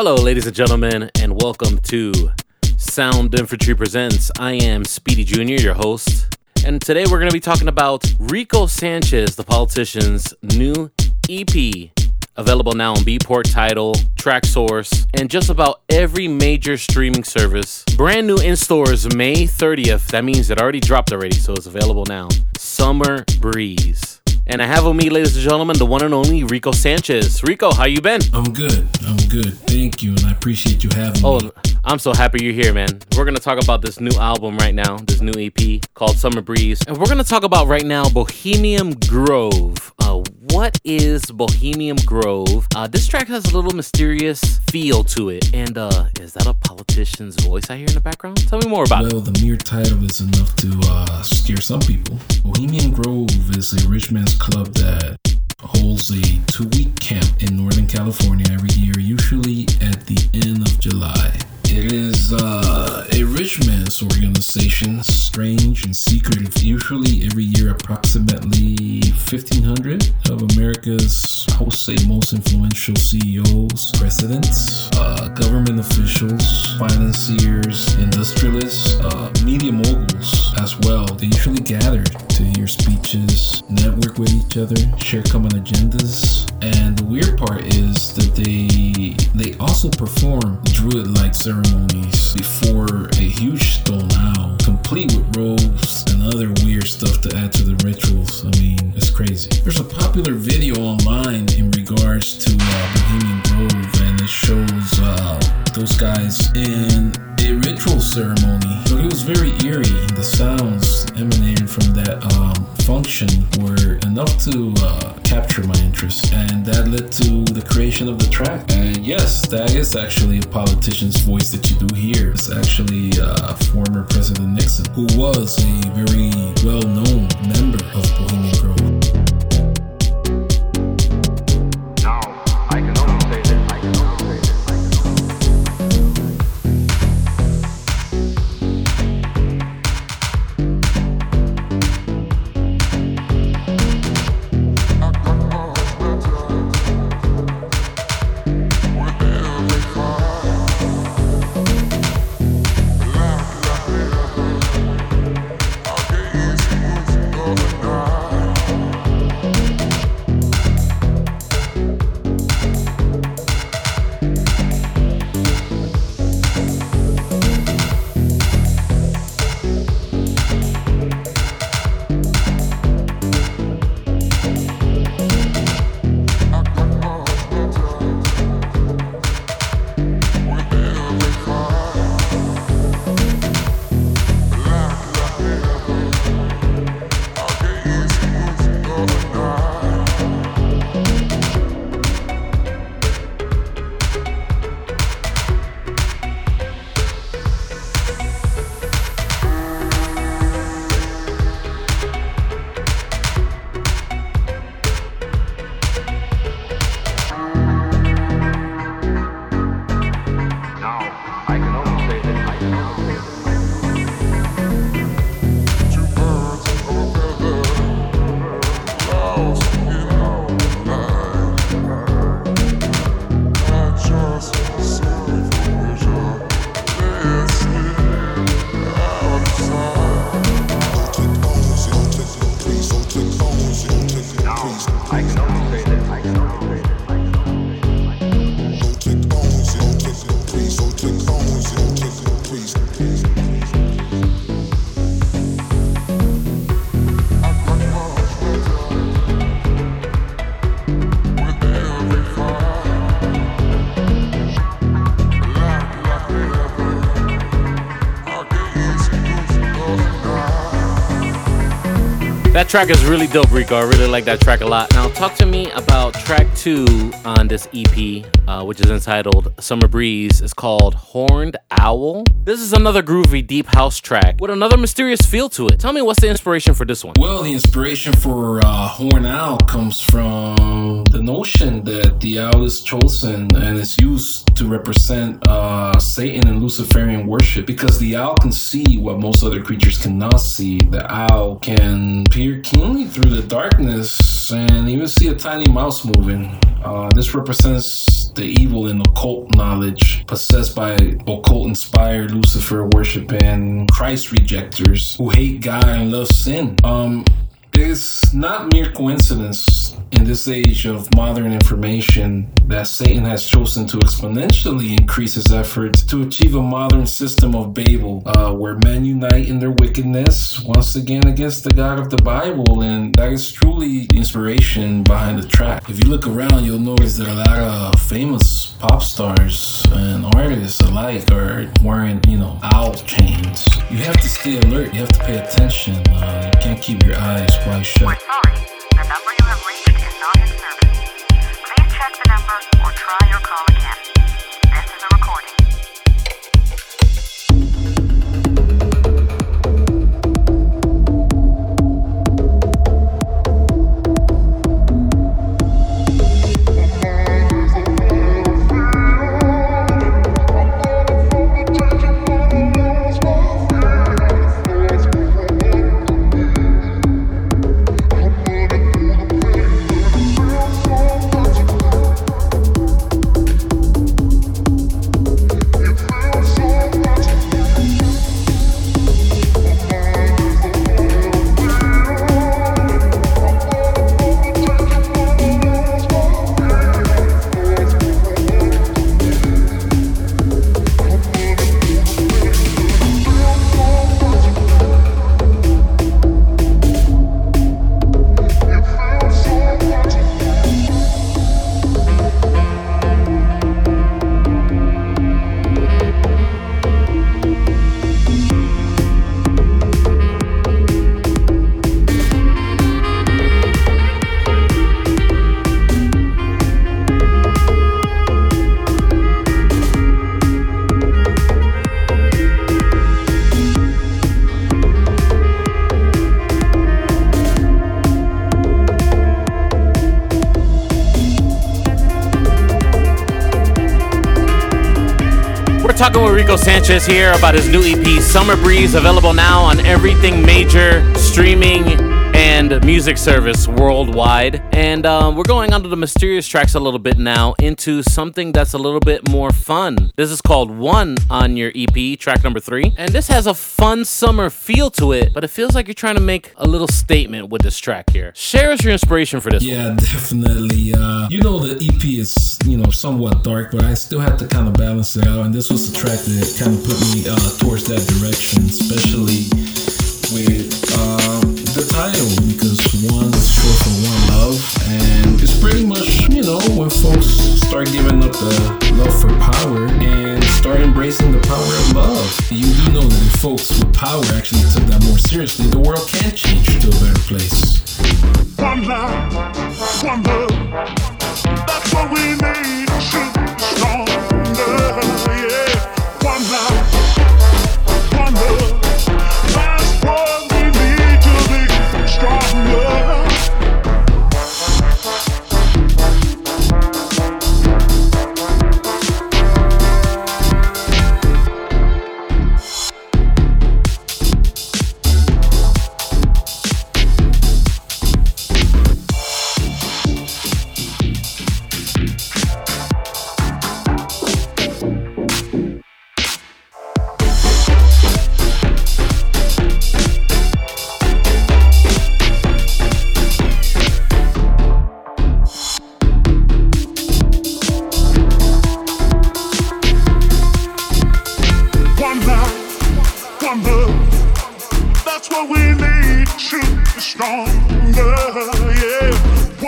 Hello, ladies and gentlemen, and welcome to Sound Infantry Presents. I am Speedy Jr., your host, and today we're going to be talking about Rico Sanchez, the politician's new EP, available now on Beatport TIDAL, Track Source, and just about every major streaming service. Brand new in stores May 30th. That means it already dropped already, so it's available now. Summer Breeze. And I have with me, ladies and gentlemen, the one and only Rico Sanchez. Rico, how you been? I'm good. I'm good. Thank you, and I appreciate you having Oh, me. Oh, I'm so happy you're here, man. We're gonna talk about this new album right now, this new EP called Summer Breeze, and we're gonna talk about right now Bohemian Grove. Uh, what is Bohemian Grove? Uh, this track has a little mysterious feel to it, and uh, is that a politician's voice I hear in the background? Tell me more about it. Well, the mere title is enough to uh, scare some people. Bohemian Grove is a rich man's club that holds a two week camp in Northern California every year, usually at the end of July. It is uh, a rich man's organization, strange and secretive. Usually, every year, approximately 1,500 of America's, I would say, most influential CEOs, presidents, uh, government officials, financiers, industrialists, uh, media moguls as well. They usually gather to hear speeches, network with each other, share common agendas. And the weird part is that they they also perform druid-like ceremonies before a huge stone owl, complete with robes and other weird stuff to add to the rituals. I mean, it's crazy. There's a popular video online in regards to uh, Bohemian Grove, and it shows uh, those guys in a ritual ceremony. But it was very eerie. The sounds emanating from that um, function were enough to uh, capture my interest, and that led to the creation of the track. And yes, that is actually a politician's voice that you do hear. It's actually uh, former President Nixon, who was a very well-known member of Bohemian Track is really dope, Rico. I really like that track a lot. Now, talk to me about track two on this EP, uh, which is entitled Summer Breeze. It's called Horned Owl. This is another groovy deep house track with another mysterious feel to it. Tell me what's the inspiration for this one? Well, the inspiration for uh, Horn Owl comes from the notion that the owl is chosen and is used to represent uh, Satan and Luciferian worship because the owl can see what most other creatures cannot see. The owl can peer keenly through the darkness and even see a tiny mouse moving. Uh, this represents the evil and occult knowledge possessed by occult inspired Lucifer worship and Christ rejectors who hate God and love sin. Um, it's not mere coincidence in this age of modern information that Satan has chosen to exponentially increase his efforts to achieve a modern system of Babel, uh, where men unite in their wickedness once again against the God of the Bible, and that is truly the inspiration behind the track. If you look around, you'll notice that a lot of famous pop stars and artists alike are wearing, you know, owl chains. You have to stay alert. You have to pay attention. Uh, you can't keep your eyes wide shut. Sorry. The number you have reached check the number or try your call talking with Rico Sanchez here about his new EP, Summer Breeze, available now on everything major streaming and music service worldwide. And um, we're going onto the mysterious tracks a little bit now into something that's a little bit more fun. This is called One on your EP, track number three. And this has a fun summer feel to it, but it feels like you're trying to make a little statement with this track here. Share us your inspiration for this one. Yeah, definitely. Uh, you know, the EP is, you know, somewhat dark, but I still had to kind of balance it out. And this was the track that kind of put me uh, towards that direction, especially with um, the title, because one is short for one love. And it's pretty much, you know, when folks start giving up the love for power and start embracing the power of love. You do know that if folks with power actually took that more seriously, the world can change to a better place. One love, one love.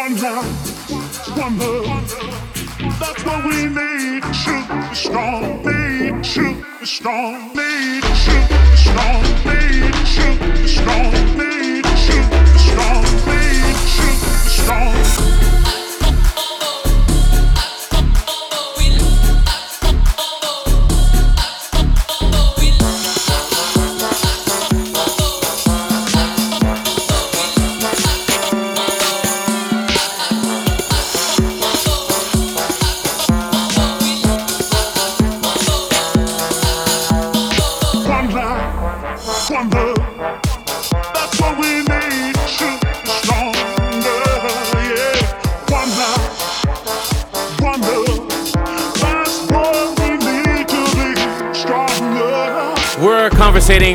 One love, one love. That's what we need. Should be strong, need. Should be strong, need. Should be strong, need. Should be strong, need.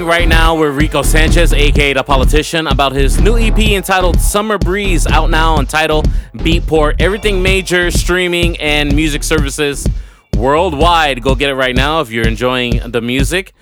Right now with Rico Sanchez, aka the politician, about his new EP entitled Summer Breeze, out now on TIDAL Beatport, everything major streaming and music services worldwide. Go get it right now if you're enjoying the music.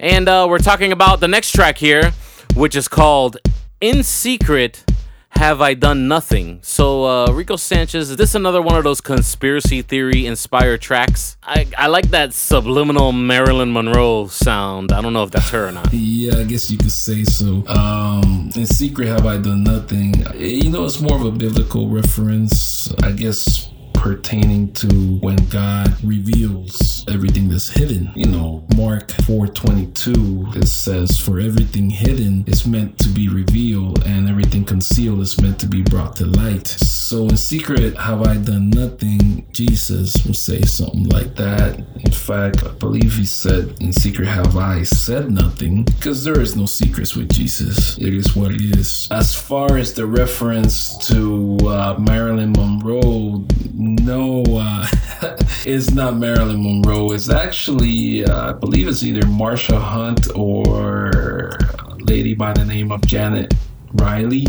And uh, we're talking about the next track here, which is called In Secret have I Done Nothing? So, uh, Rico Sanchez, is this another one of those conspiracy theory inspired tracks? I, I like that subliminal Marilyn Monroe sound. I don't know if that's her or not. Yeah, I guess you could say so. Um, in secret, have I done nothing? You know, it's more of a biblical reference. I guess pertaining to when God reveals everything that's hidden. You know, Mark 4:22 it says for everything hidden is meant to be revealed concealed is meant to be brought to light. So in secret have I done nothing? Jesus will say something like that. In fact, I believe he said in secret have I said nothing because there is no secrets with Jesus. It is what it is. As far as the reference to uh, Marilyn Monroe, no, uh, it's not Marilyn Monroe. It's actually, uh, I believe it's either Marsha Hunt or a lady by the name of Janet Riley.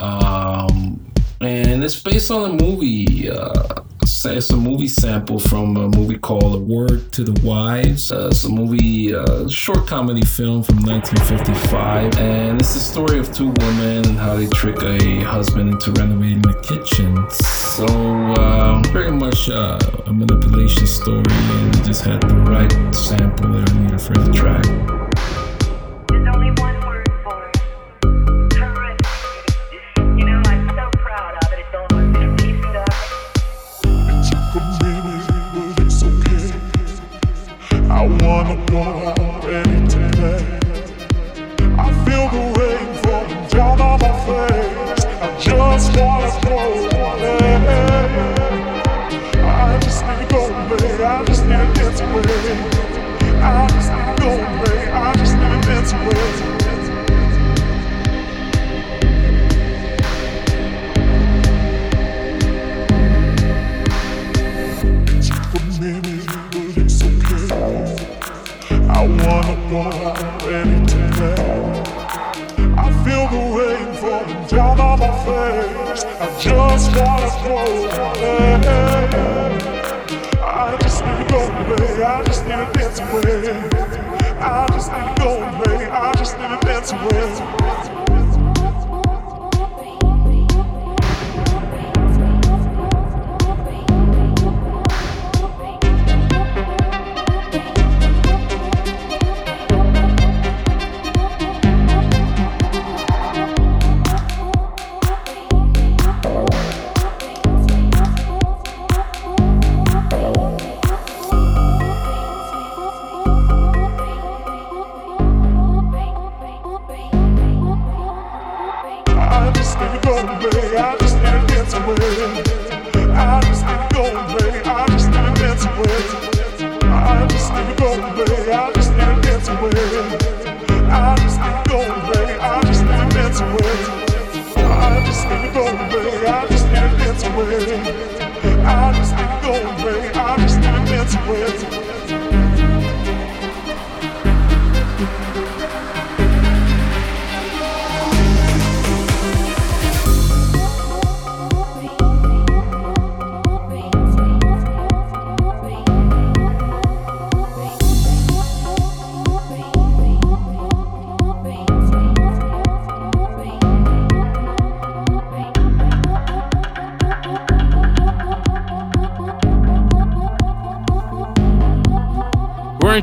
Um, and it's based on a movie. Uh, it's a movie sample from a movie called A Word to the Wives. Uh, it's a movie, uh, short comedy film from 1955, and it's the story of two women and how they trick a husband into renovating the kitchen. So, um, pretty much uh, a manipulation story, and we just had the right sample that I needed for the track. Wanna go. I feel the rain falling down on my face. I just wanna go away. I just need to go away. I just need to away. I just need to go away. I just need to dance away. I feel the rain falling down on my face. I just wanna away. I just need to go away. I just need to dance away. I just need to go away. I just need to dance away. Need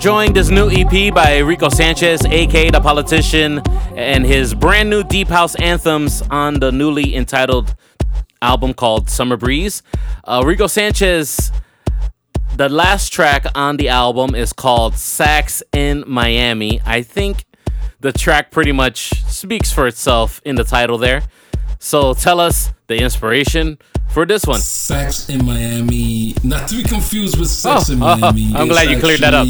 enjoying this new EP by Rico Sanchez, aka The Politician, and his brand new Deep House anthems on the newly entitled album called Summer Breeze. Uh, Rico Sanchez, the last track on the album is called Sax in Miami. I think the track pretty much speaks for itself in the title there. So tell us the inspiration for this one. Sex in Miami, not to be confused with Sex Oh, in oh, Miami. I'm It's glad you cleared that up.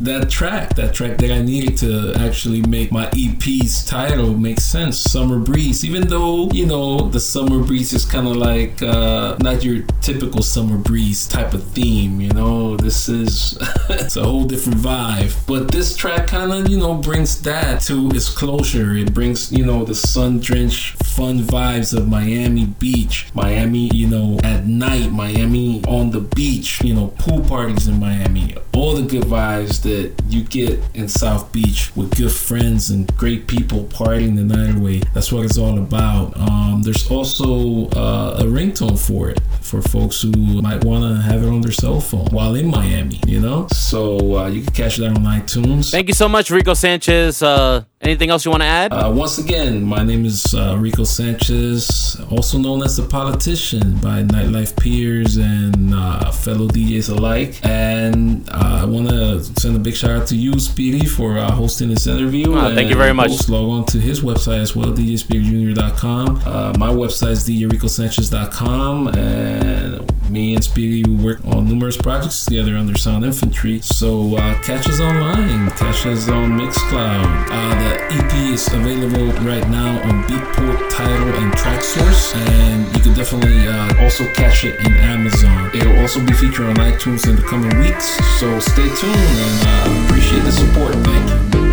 That track, that track that I needed to actually make my EP's title make sense. Summer Breeze, even though you know the Summer Breeze is kind of like uh, not your typical Summer Breeze type of theme. You know, this is It's a whole different vibe. But this track kind of, you know, brings that to its closure. It brings, you know, the sun drenched, fun vibes of Miami Beach. Miami, you know, at night, Miami on the beach, you know, pool parties in Miami. All the good vibes that you get in South Beach with good friends and great people partying the night away. That's what it's all about. Um, there's also uh, a ringtone for it for folks who might want to have it on their cell phone while in Miami, you know? So uh, you can catch that on iTunes. Thank you so much, Rico Sanchez. Uh, anything else you want to add? Uh, once again, my name is uh, Rico Sanchez, also known as the politician by nightlife peers and uh, fellow DJs alike. And uh, I want to send a big shout out to you, Speedy, for uh, hosting this interview. Ah, thank you very much. Log on to his website as well, djspeedyjr.com. Uh, my website is djricosanchez.com. And me and Speedy we work on numerous projects together under Sound Infantry. So uh, catch us online, catch us on Mixcloud. Uh, the EP is available right now on Beatport, TIDAL, and Traxsource, and you can definitely uh, also catch it in Amazon. It'll also be featured on iTunes in the coming weeks. So stay tuned and uh, appreciate the support. Thank you.